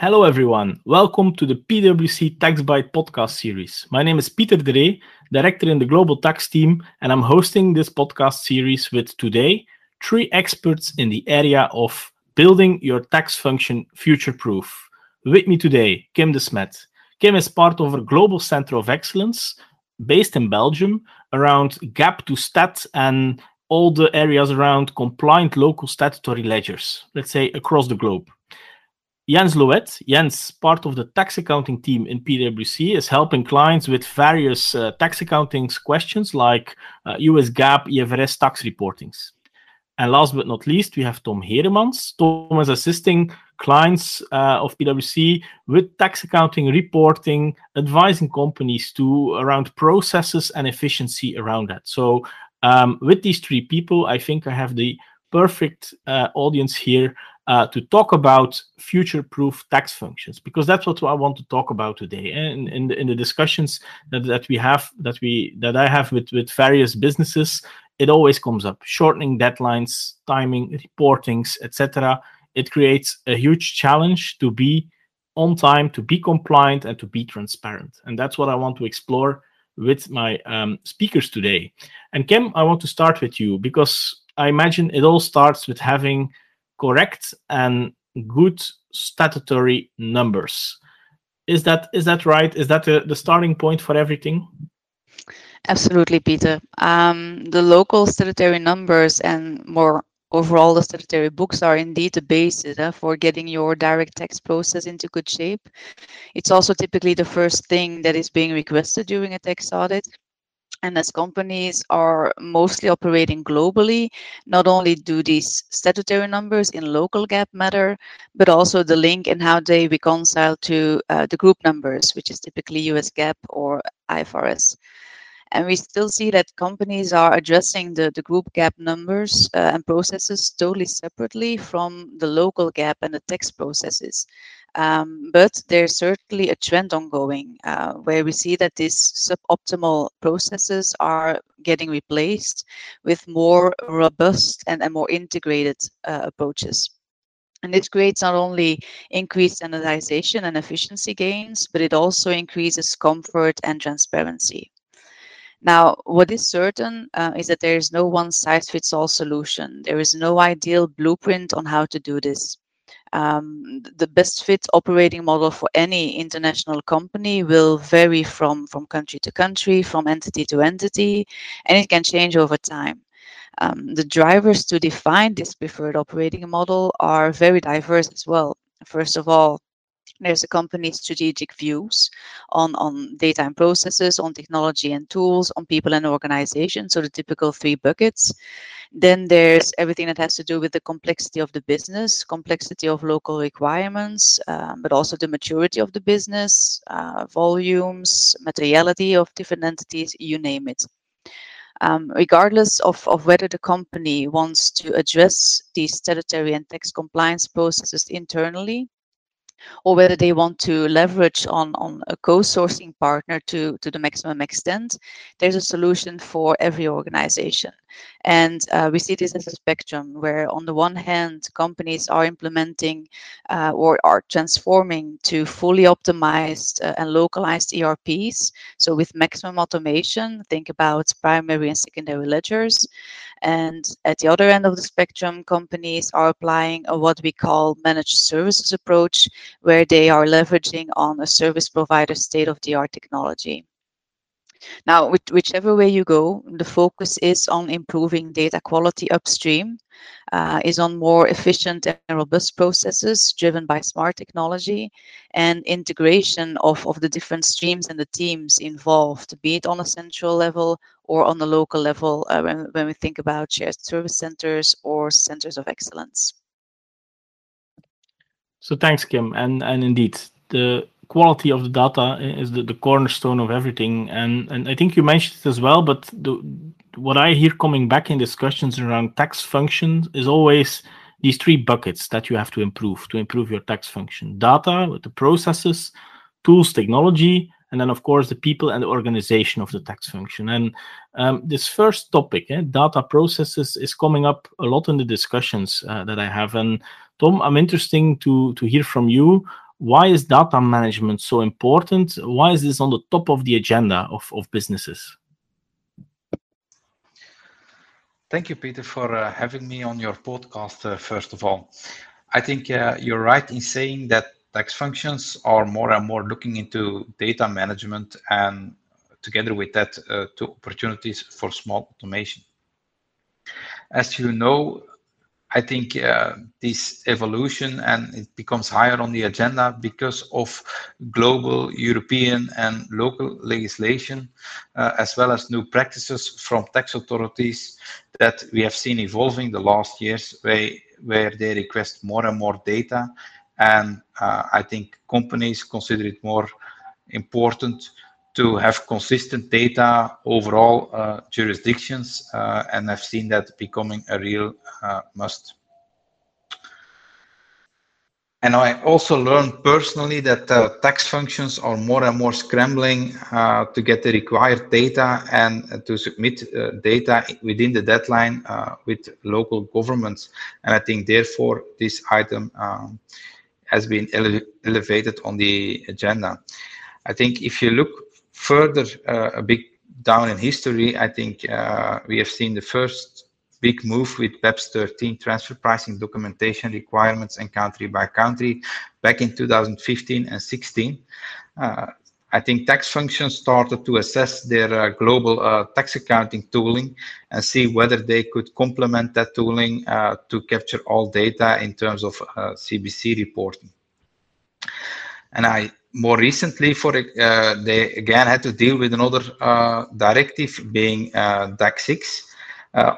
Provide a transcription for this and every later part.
Hello, everyone. Welcome to the PwC Tax Bite podcast series. My name is Peter Dree, director in the global tax team, and I'm hosting this podcast series with today three experts in the area of building your tax function future proof. With me today, Kim de Smet. Kim is part of a global center of excellence based in Belgium around GAAP to STAT and all the areas around compliant local statutory ledgers, let's say across the globe. Jens Louet, Jens, part of the tax accounting team in PwC, is helping clients with various uh, tax accounting questions like uh, US GAAP, IFRS tax reportings. And last but not least, we have Tom Heremans. Tom is assisting clients uh, of PwC with tax accounting reporting, advising companies to around processes and efficiency around that. So, um, with these three people, I think I have the perfect uh, audience here uh, to talk about future-proof tax functions because that's what I want to talk about today. And in the, in the discussions that, that we have, that we that I have with with various businesses, it always comes up: shortening deadlines, timing, reportings, etc. It creates a huge challenge to be on time, to be compliant, and to be transparent. And that's what I want to explore with my um, speakers today. And Kim, I want to start with you because I imagine it all starts with having correct and good statutory numbers. Is that is that right? Is that the, the starting point for everything? Absolutely, Peter. Um, the local statutory numbers and more overall the statutory books are indeed the basis uh, for getting your direct tax process into good shape. It's also typically the first thing that is being requested during a tax audit. And as companies are mostly operating globally, not only do these statutory numbers in local GAAP matter, but also the link and how they reconcile to uh, the group numbers, which is typically US GAAP or IFRS. And we still see that companies are addressing the, the group GAAP numbers uh, and processes totally separately from the local GAAP and the tax processes. Um, but there's certainly a trend ongoing uh, where we see that these suboptimal processes are getting replaced with more robust and, and more integrated uh, approaches. And this creates not only increased standardization and efficiency gains, but it also increases comfort and transparency. Now, what is certain uh, is that there is no one size fits all solution. There is no ideal blueprint on how to do this. Um, the best fit operating model for any international company will vary from, from country to country, from entity to entity, and it can change over time. Um, the drivers to define this preferred operating model are very diverse as well. First of all, there's a company's strategic views on, on data and processes, on technology and tools, on people and organization. So the typical three buckets. Then there's everything that has to do with the complexity of the business, complexity of local requirements, um, but also the maturity of the business, uh, volumes, materiality of different entities, you name it. Um, regardless of, of whether the company wants to address these statutory and tax compliance processes internally or whether they want to leverage on, on a co-sourcing partner to, to the maximum extent, there's a solution for every organization. And uh, we see this as a spectrum where on the one hand, companies are implementing uh, or are transforming to fully optimized uh, and localized ERPs. So with maximum automation, think about primary and secondary ledgers. And at the other end of the spectrum, companies are applying a, what we call managed services approach, where they are leveraging on a service provider state-of-the-art technology. Now, whichever way you go, the focus is on improving data quality upstream, uh, is on more efficient and robust processes driven by smart technology and integration of, of the different streams and the teams involved, be it on a central level or on a local level uh, when, when we think about shared service centers or centers of excellence. So thanks, Kim. And, and indeed, the quality of the data is the, the cornerstone of everything. And and I think you mentioned it as well, but the, what I hear coming back in discussions around tax functions is always these three buckets that you have to improve to improve your tax function data with the processes tools technology and then of course the people and the organization of the tax function and um, this first topic eh, data processes is coming up a lot in the discussions uh, that i have and tom i'm interesting to to hear from you why is data management so important? Why is this on the top of the agenda of, of businesses? Thank you, Peter, for uh, having me on your podcast, uh, first of all. I think uh, you're right in saying that tax functions are more and more looking into data management and together with that uh, to opportunities for small automation. As you know, I think uh, this evolution and it becomes higher on the agenda because of global, European, and local legislation, uh, as well as new practices from tax authorities that we have seen evolving the last years, where, where they request more and more data. And uh, I think companies consider it more important to have consistent data over all uh, jurisdictions, uh, and I've seen that becoming a real uh, must. And I also learned personally that uh, tax functions are more and more scrambling uh, to get the required data and to submit uh, data within the deadline with local governments. And I think therefore this item um, has been ele elevated on the agenda. I think if you look further uh, a bit down in history, I think uh, we have seen the first big move with BEPS 13 transfer pricing documentation requirements and country by country back in 2015 and 16. Uh, I think tax functions started to assess their uh, global uh, tax accounting tooling and see whether they could complement that tooling uh, to capture all data in terms of CBC reporting. And I more recently, for uh, they again had to deal with another uh, directive, being uh, DAC 6, uh,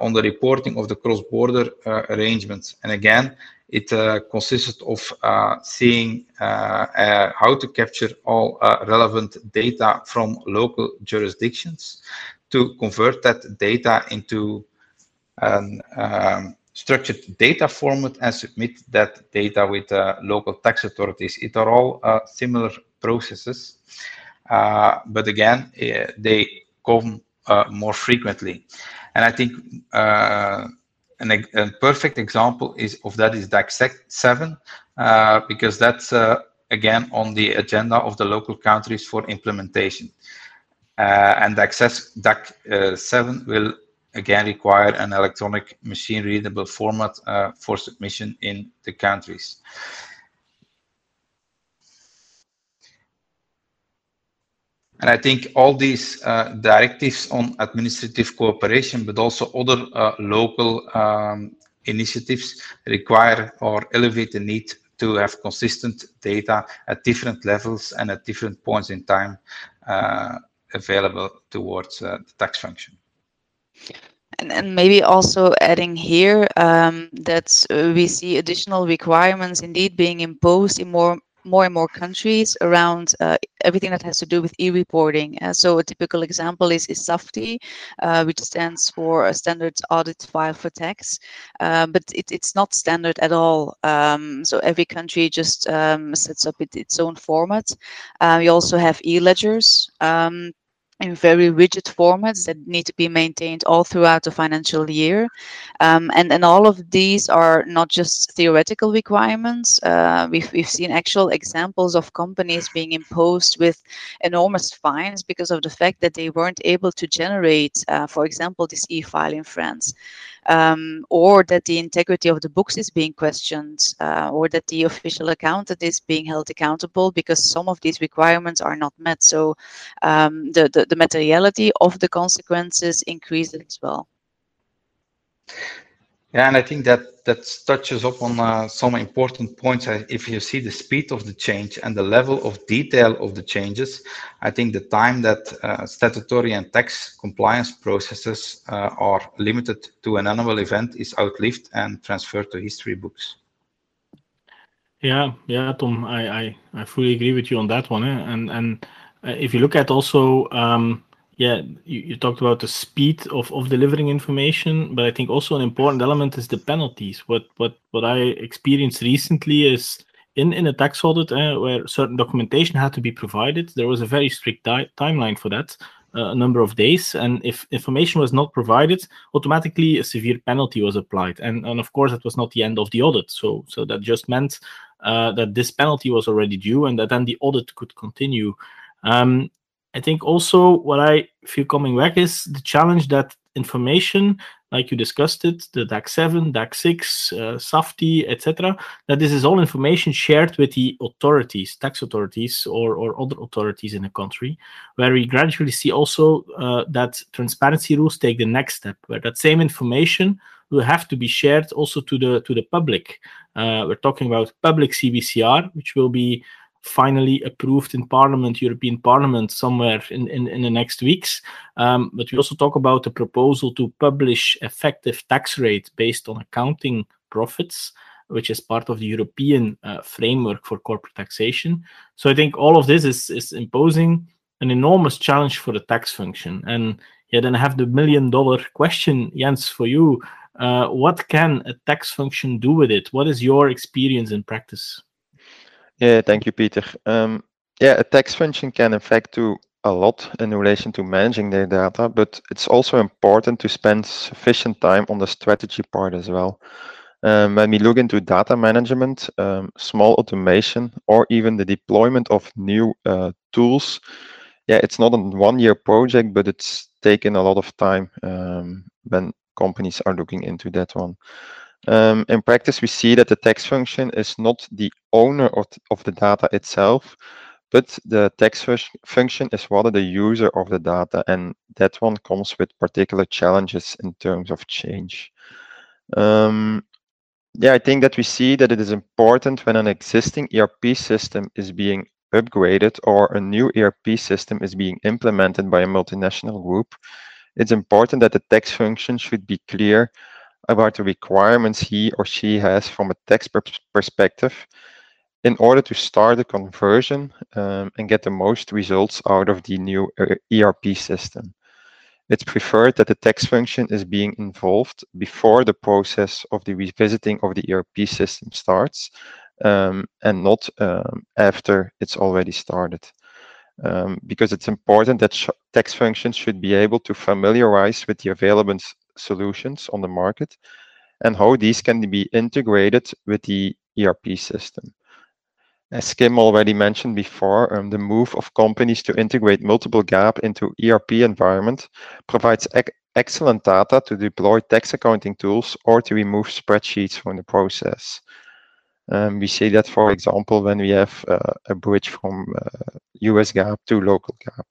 on the reporting of the cross-border uh, arrangements. And again, it uh, consisted of seeing how to capture all relevant data from local jurisdictions to convert that data into an um, structured data format and submit that data with uh, local tax authorities. It are all uh, similar processes, uh, but again, uh, they come uh, more frequently. And I think uh, an, a perfect example is of that is DAC 7, because that's again on the agenda of the local countries for implementation. and DAC, DAC 7 will again require an electronic machine readable format uh, for submission in the countries. And I think all these uh, directives on administrative cooperation, but also other uh, local um, initiatives require or elevate the need to have consistent data at different levels and at different points in time uh, available towards uh, the tax function. And, and maybe also adding here um, that we see additional requirements indeed being imposed in more more and more countries around uh, everything that has to do with e-reporting. Uh, so a typical example is, is SAF-T, uh, which stands for a standard audit file for tax, uh, but it, it's not standard at all. Um, so every country just um, sets up it, its own format. We also have e-ledgers. Um, in very rigid formats that need to be maintained all throughout the financial year. Um, and, and all of these are not just theoretical requirements. Uh, we've, we've seen actual examples of companies being imposed with enormous fines because of the fact that they weren't able to generate, uh, for example, this e-file in France um, or that the integrity of the books is being questioned, uh, or that the official accountant is being held accountable because some of these requirements are not met. So um, the, the, the materiality of the consequences increases as well. Yeah, and I think that that touches up on uh, some important points. If you see the speed of the change and the level of detail of the changes, I think the time that uh, statutory and tax compliance processes uh, are limited to an annual event is outlived and transferred to history books. Yeah, yeah, Tom, I, I, I fully agree with you on that one. Eh? And and uh, if you look at also um, yeah, you, you talked about the speed of, of delivering information, but I think also an important element is the penalties. What what what I experienced recently is in in a tax audit uh, where certain documentation had to be provided. There was a very strict timeline for that, uh, a number of days, and if information was not provided, automatically a severe penalty was applied. And and of course, that was not the end of the audit. So so that just meant uh, that this penalty was already due and that then the audit could continue. Um, I think also what I feel coming back is the challenge that information, like you discussed it, the DAC 7, DAC 6, uh, etc., that this is all information shared with the authorities, tax authorities, or, or other authorities in a country, where we gradually see also uh, that transparency rules take the next step, where that same information will have to be shared also to the to the public. Uh, we're talking about public CBCR, which will be finally approved in Parliament, European Parliament, somewhere in, in, in the next weeks. Um, but we also talk about the proposal to publish effective tax rate based on accounting profits, which is part of the European uh, framework for corporate taxation. So I think all of this is, is imposing an enormous challenge for the tax function. And yeah, then I have the million dollar question, Jens, for you. Uh, what can a tax function do with it? What is your experience in practice? Yeah, thank you, Peter. Um, yeah, a tax function can in fact a lot in relation to managing their data, but it's also important to spend sufficient time on the strategy part as well. Um, when we look into data management, um, small automation, or even the deployment of new uh, tools, yeah, it's not a one-year project, but it's taken a lot of time um, when companies are looking into that one. Um, in practice, we see that the tax function is not the owner of, of the data itself, but the tax function is rather the user of the data, and that one comes with particular challenges in terms of change. Um, yeah, I think that we see that it is important when an existing ERP system is being upgraded or a new ERP system is being implemented by a multinational group. It's important that the tax function should be clear about the requirements he or she has from a tax perspective in order to start the conversion um, and get the most results out of the new ERP uh, system. It's preferred that the tax function is being involved before the process of the revisiting of the ERP system starts um, and not um, after it's already started. Um, because it's important that tax functions should be able to familiarize with the available solutions on the market and how these can be integrated with the ERP system. As Kim already mentioned before, um, the move of companies to integrate multiple GAAP into ERP environment provides ec excellent data to deploy tax accounting tools or to remove spreadsheets from the process. Um, we see that, for example, when we have uh, a bridge from uh, US GAAP to local GAAP.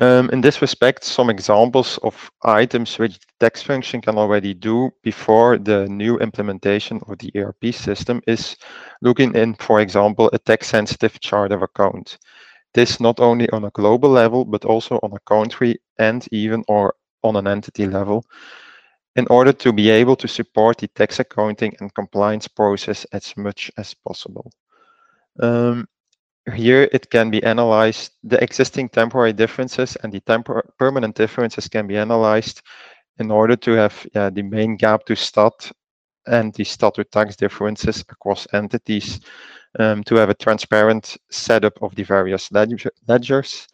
Um, in this respect, some examples of items which the tax function can already do before the new implementation of the ERP system is looking in, for example, a tax-sensitive chart of account. This not only on a global level, but also on a country and even or on an entity level, in order to be able to support the tax accounting and compliance process as much as possible. Um, here it can be analyzed, the existing temporary differences and the permanent differences can be analyzed in order to have yeah, the main GAAP to stat and the stat to tax differences across entities um, to have a transparent setup of the various ledger ledgers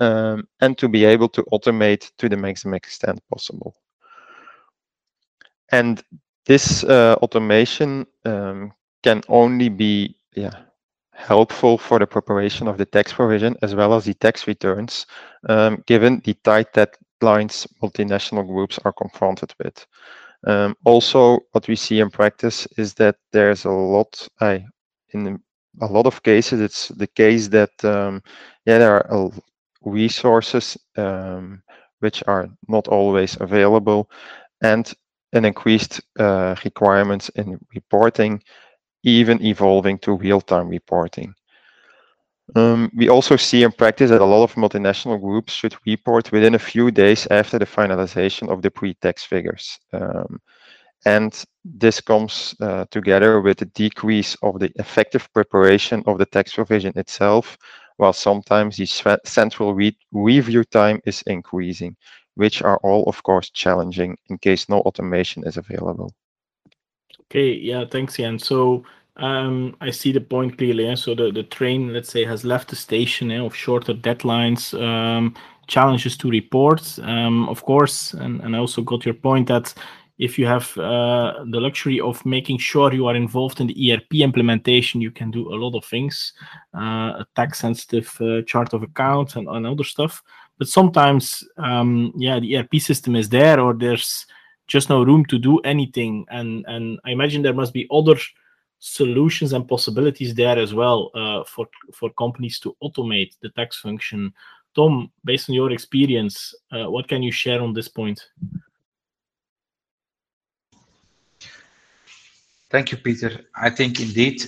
um, and to be able to automate to the maximum extent possible. And this uh, automation um, can only be yeah, helpful for the preparation of the tax provision as well as the tax returns, um, given the tight deadlines multinational groups are confronted with. Um, also, what we see in practice is that there's a lot, I, in a lot of cases, it's the case that um, yeah, there are resources um, which are not always available, and an increased uh, requirements in reporting even evolving to real-time reporting. Um, we also see in practice that a lot of multinational groups should report within a few days after the finalization of the pre-tax figures. Um, and this comes uh, together with a decrease of the effective preparation of the tax provision itself, while sometimes the central re review time is increasing, which are all, of course, challenging in case no automation is available. Okay, yeah, thanks, Jan. So um, I see the point clearly. Eh? So the, the train, let's say, has left the station eh, of shorter deadlines, um, challenges to report, um, of course. And, and I also got your point that if you have uh, the luxury of making sure you are involved in the ERP implementation, you can do a lot of things, uh, a tax sensitive uh, chart of accounts and, and other stuff. But sometimes, um, yeah, the ERP system is there, or there's just no room to do anything. And and I imagine there must be other solutions and possibilities there as well uh, for for companies to automate the tax function. Tom, based on your experience, uh, what can you share on this point? Thank you, Peter. I think indeed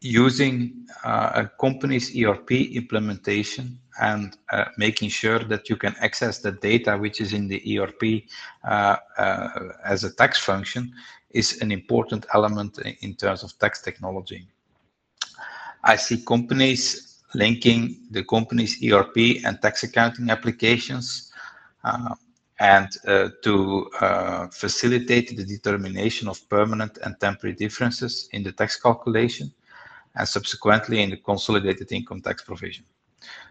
using uh, a company's ERP implementation and uh, making sure that you can access the data which is in the ERP uh, uh, as a tax function is an important element in terms of tax technology. I see companies linking the company's ERP and tax accounting applications uh, and uh, to uh, facilitate the determination of permanent and temporary differences in the tax calculation and subsequently in the consolidated income tax provision.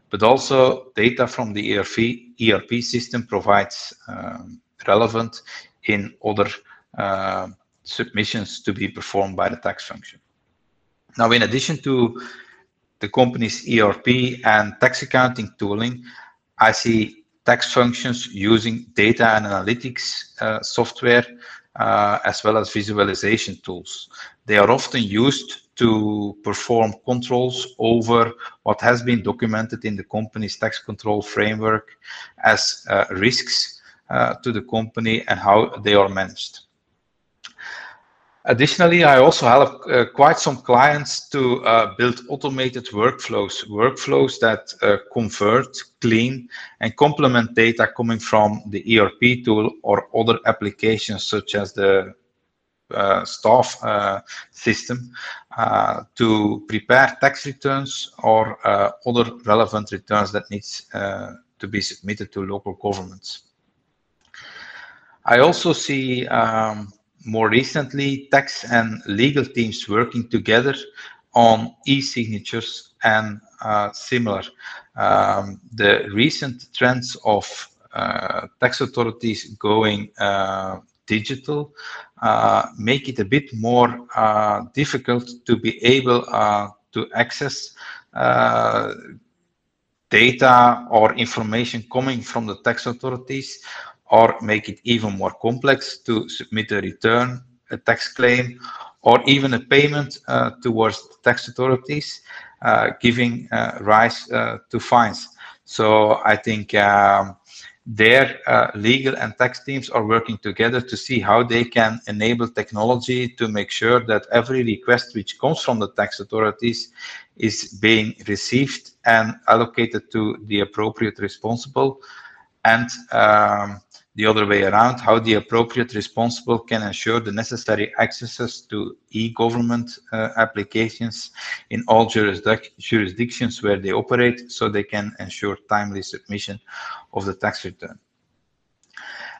But also data from the ERP, ERP system provides um, relevant in other uh, submissions to be performed by the tax function. Now, in addition to the company's ERP and tax accounting tooling, I see tax functions using data and analytics uh, software uh, as well as visualization tools. They are often used to perform controls over what has been documented in the company's tax control framework as uh, risks uh, to the company and how they are managed. Additionally, I also help uh, quite some clients to uh, build automated workflows, workflows that uh, convert, clean, and complement data coming from the ERP tool or other applications such as the uh, staff uh, system uh, to prepare tax returns or other relevant returns that needs to be submitted to local governments. I also see um, more recently, tax and legal teams working together on e-signatures and uh, similar. Um, the recent trends of uh, tax authorities going uh, digital uh, make it a bit more uh, difficult to be able uh, to access data or information coming from the tax authorities or make it even more complex to submit a return, a tax claim, or even a payment uh, towards tax authorities, uh, giving uh, rise uh, to fines. So I think um, their uh, legal and tax teams are working together to see how they can enable technology to make sure that every request which comes from the tax authorities is being received and allocated to the appropriate responsible and um, the other way around, how the appropriate responsible can ensure the necessary accesses to e-government uh, applications in all jurisdic jurisdictions where they operate so they can ensure timely submission of the tax return.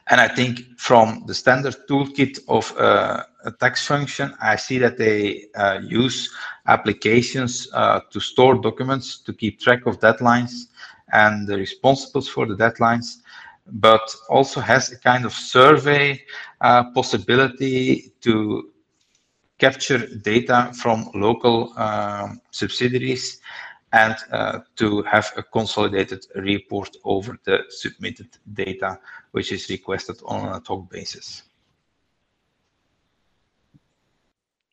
And I think from the standard toolkit of uh, a tax function, I see that they uh, use applications uh, to store documents, to keep track of deadlines and the responsibles for the deadlines, but also has a kind of survey uh, possibility to capture data from local um, subsidiaries and uh, to have a consolidated report over the submitted data, which is requested on an ad hoc basis.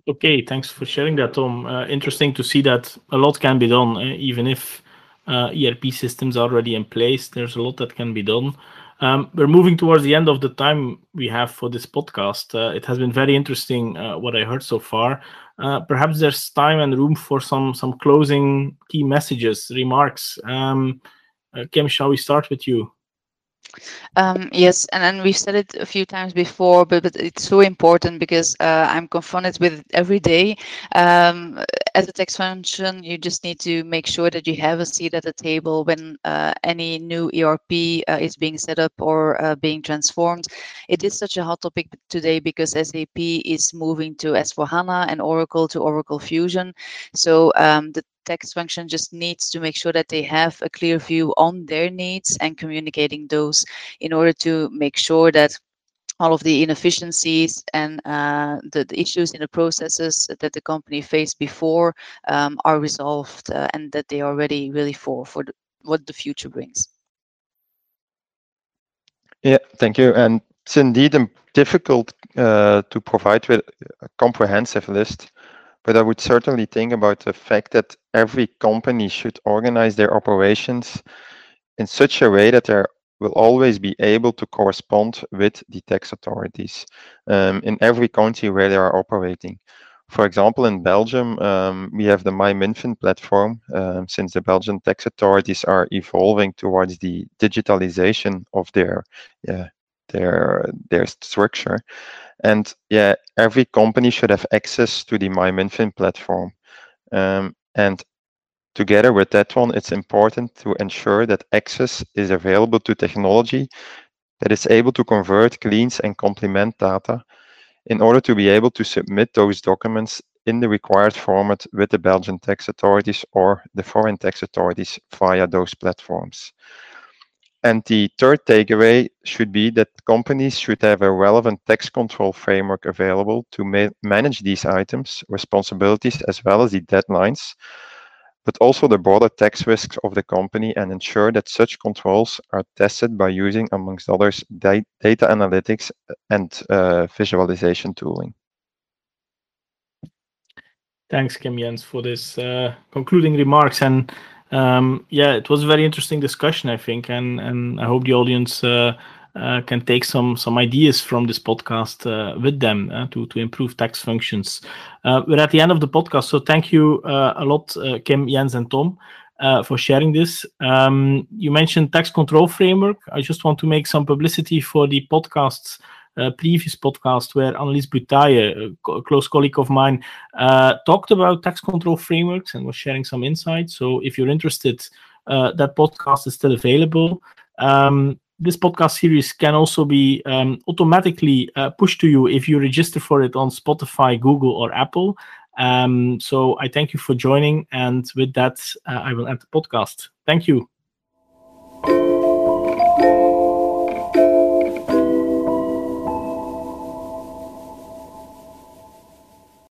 Okay, thanks for sharing that, Tom. Uh, interesting to see that a lot can be done, uh, even if uh, ERP systems are already in place. There's a lot that can be done. Um, we're moving towards the end of the time we have for this podcast. Uh, it has been very interesting uh, what I heard so far. Uh, perhaps there's time and room for some some closing key messages, remarks. Um, uh, Kim, shall we start with you? Um, yes, and we've said it a few times before, but, but it's so important because uh, I'm confronted with every day. Um, as a tax function, you just need to make sure that you have a seat at the table when uh, any new ERP uh, is being set up or uh, being transformed. It is such a hot topic today because SAP is moving to S4HANA and Oracle to Oracle Fusion. So um, the tax function just needs to make sure that they have a clear view on their needs and communicating those in order to make sure that all of the inefficiencies and uh, the, the, issues in the processes that the company faced before um, are resolved uh, and that they are ready really for for the, what the future brings. Yeah, thank you. And it's indeed difficult uh, to provide with a comprehensive list, but I would certainly think about the fact that every company should organize their operations in such a way that there will always be able to correspond with the tax authorities um, in every country where they are operating. For example, in Belgium, um, we have the MyMinFin platform um, since the Belgian tax authorities are evolving towards the digitalization of their yeah, their their structure. And yeah, every company should have access to the MyMinFin platform. Um, and together with that one, it's important to ensure that access is available to technology that is able to convert, cleans, and complement data in order to be able to submit those documents in the required format with the Belgian tax authorities or the foreign tax authorities via those platforms. And the third takeaway should be that companies should have a relevant tax control framework available to ma manage these items, responsibilities, as well as the deadlines, but also the broader tax risks of the company and ensure that such controls are tested by using, amongst others, data analytics and uh, visualization tooling. Thanks, Kim Jens, for this uh, concluding remarks. And um, yeah, it was a very interesting discussion, I think, and and I hope the audience uh, can take some some ideas from this podcast uh, with them uh, to to improve tax functions. Uh, we're at the end of the podcast, so thank you uh, a lot, Kim, Jens, and Tom. for sharing this, um, you mentioned tax control framework. I just want to make some publicity for the podcasts uh, previous podcast where Annelies Boutaille, a close colleague of mine, uh, talked about tax control frameworks and was sharing some insights. So if you're interested, uh, that podcast is still available. Um, this podcast series can also be um, automatically uh, pushed to you if you register for it on Spotify, Google, or Apple. Um, so I thank you for joining, and with that, uh, I will end the podcast. Thank you.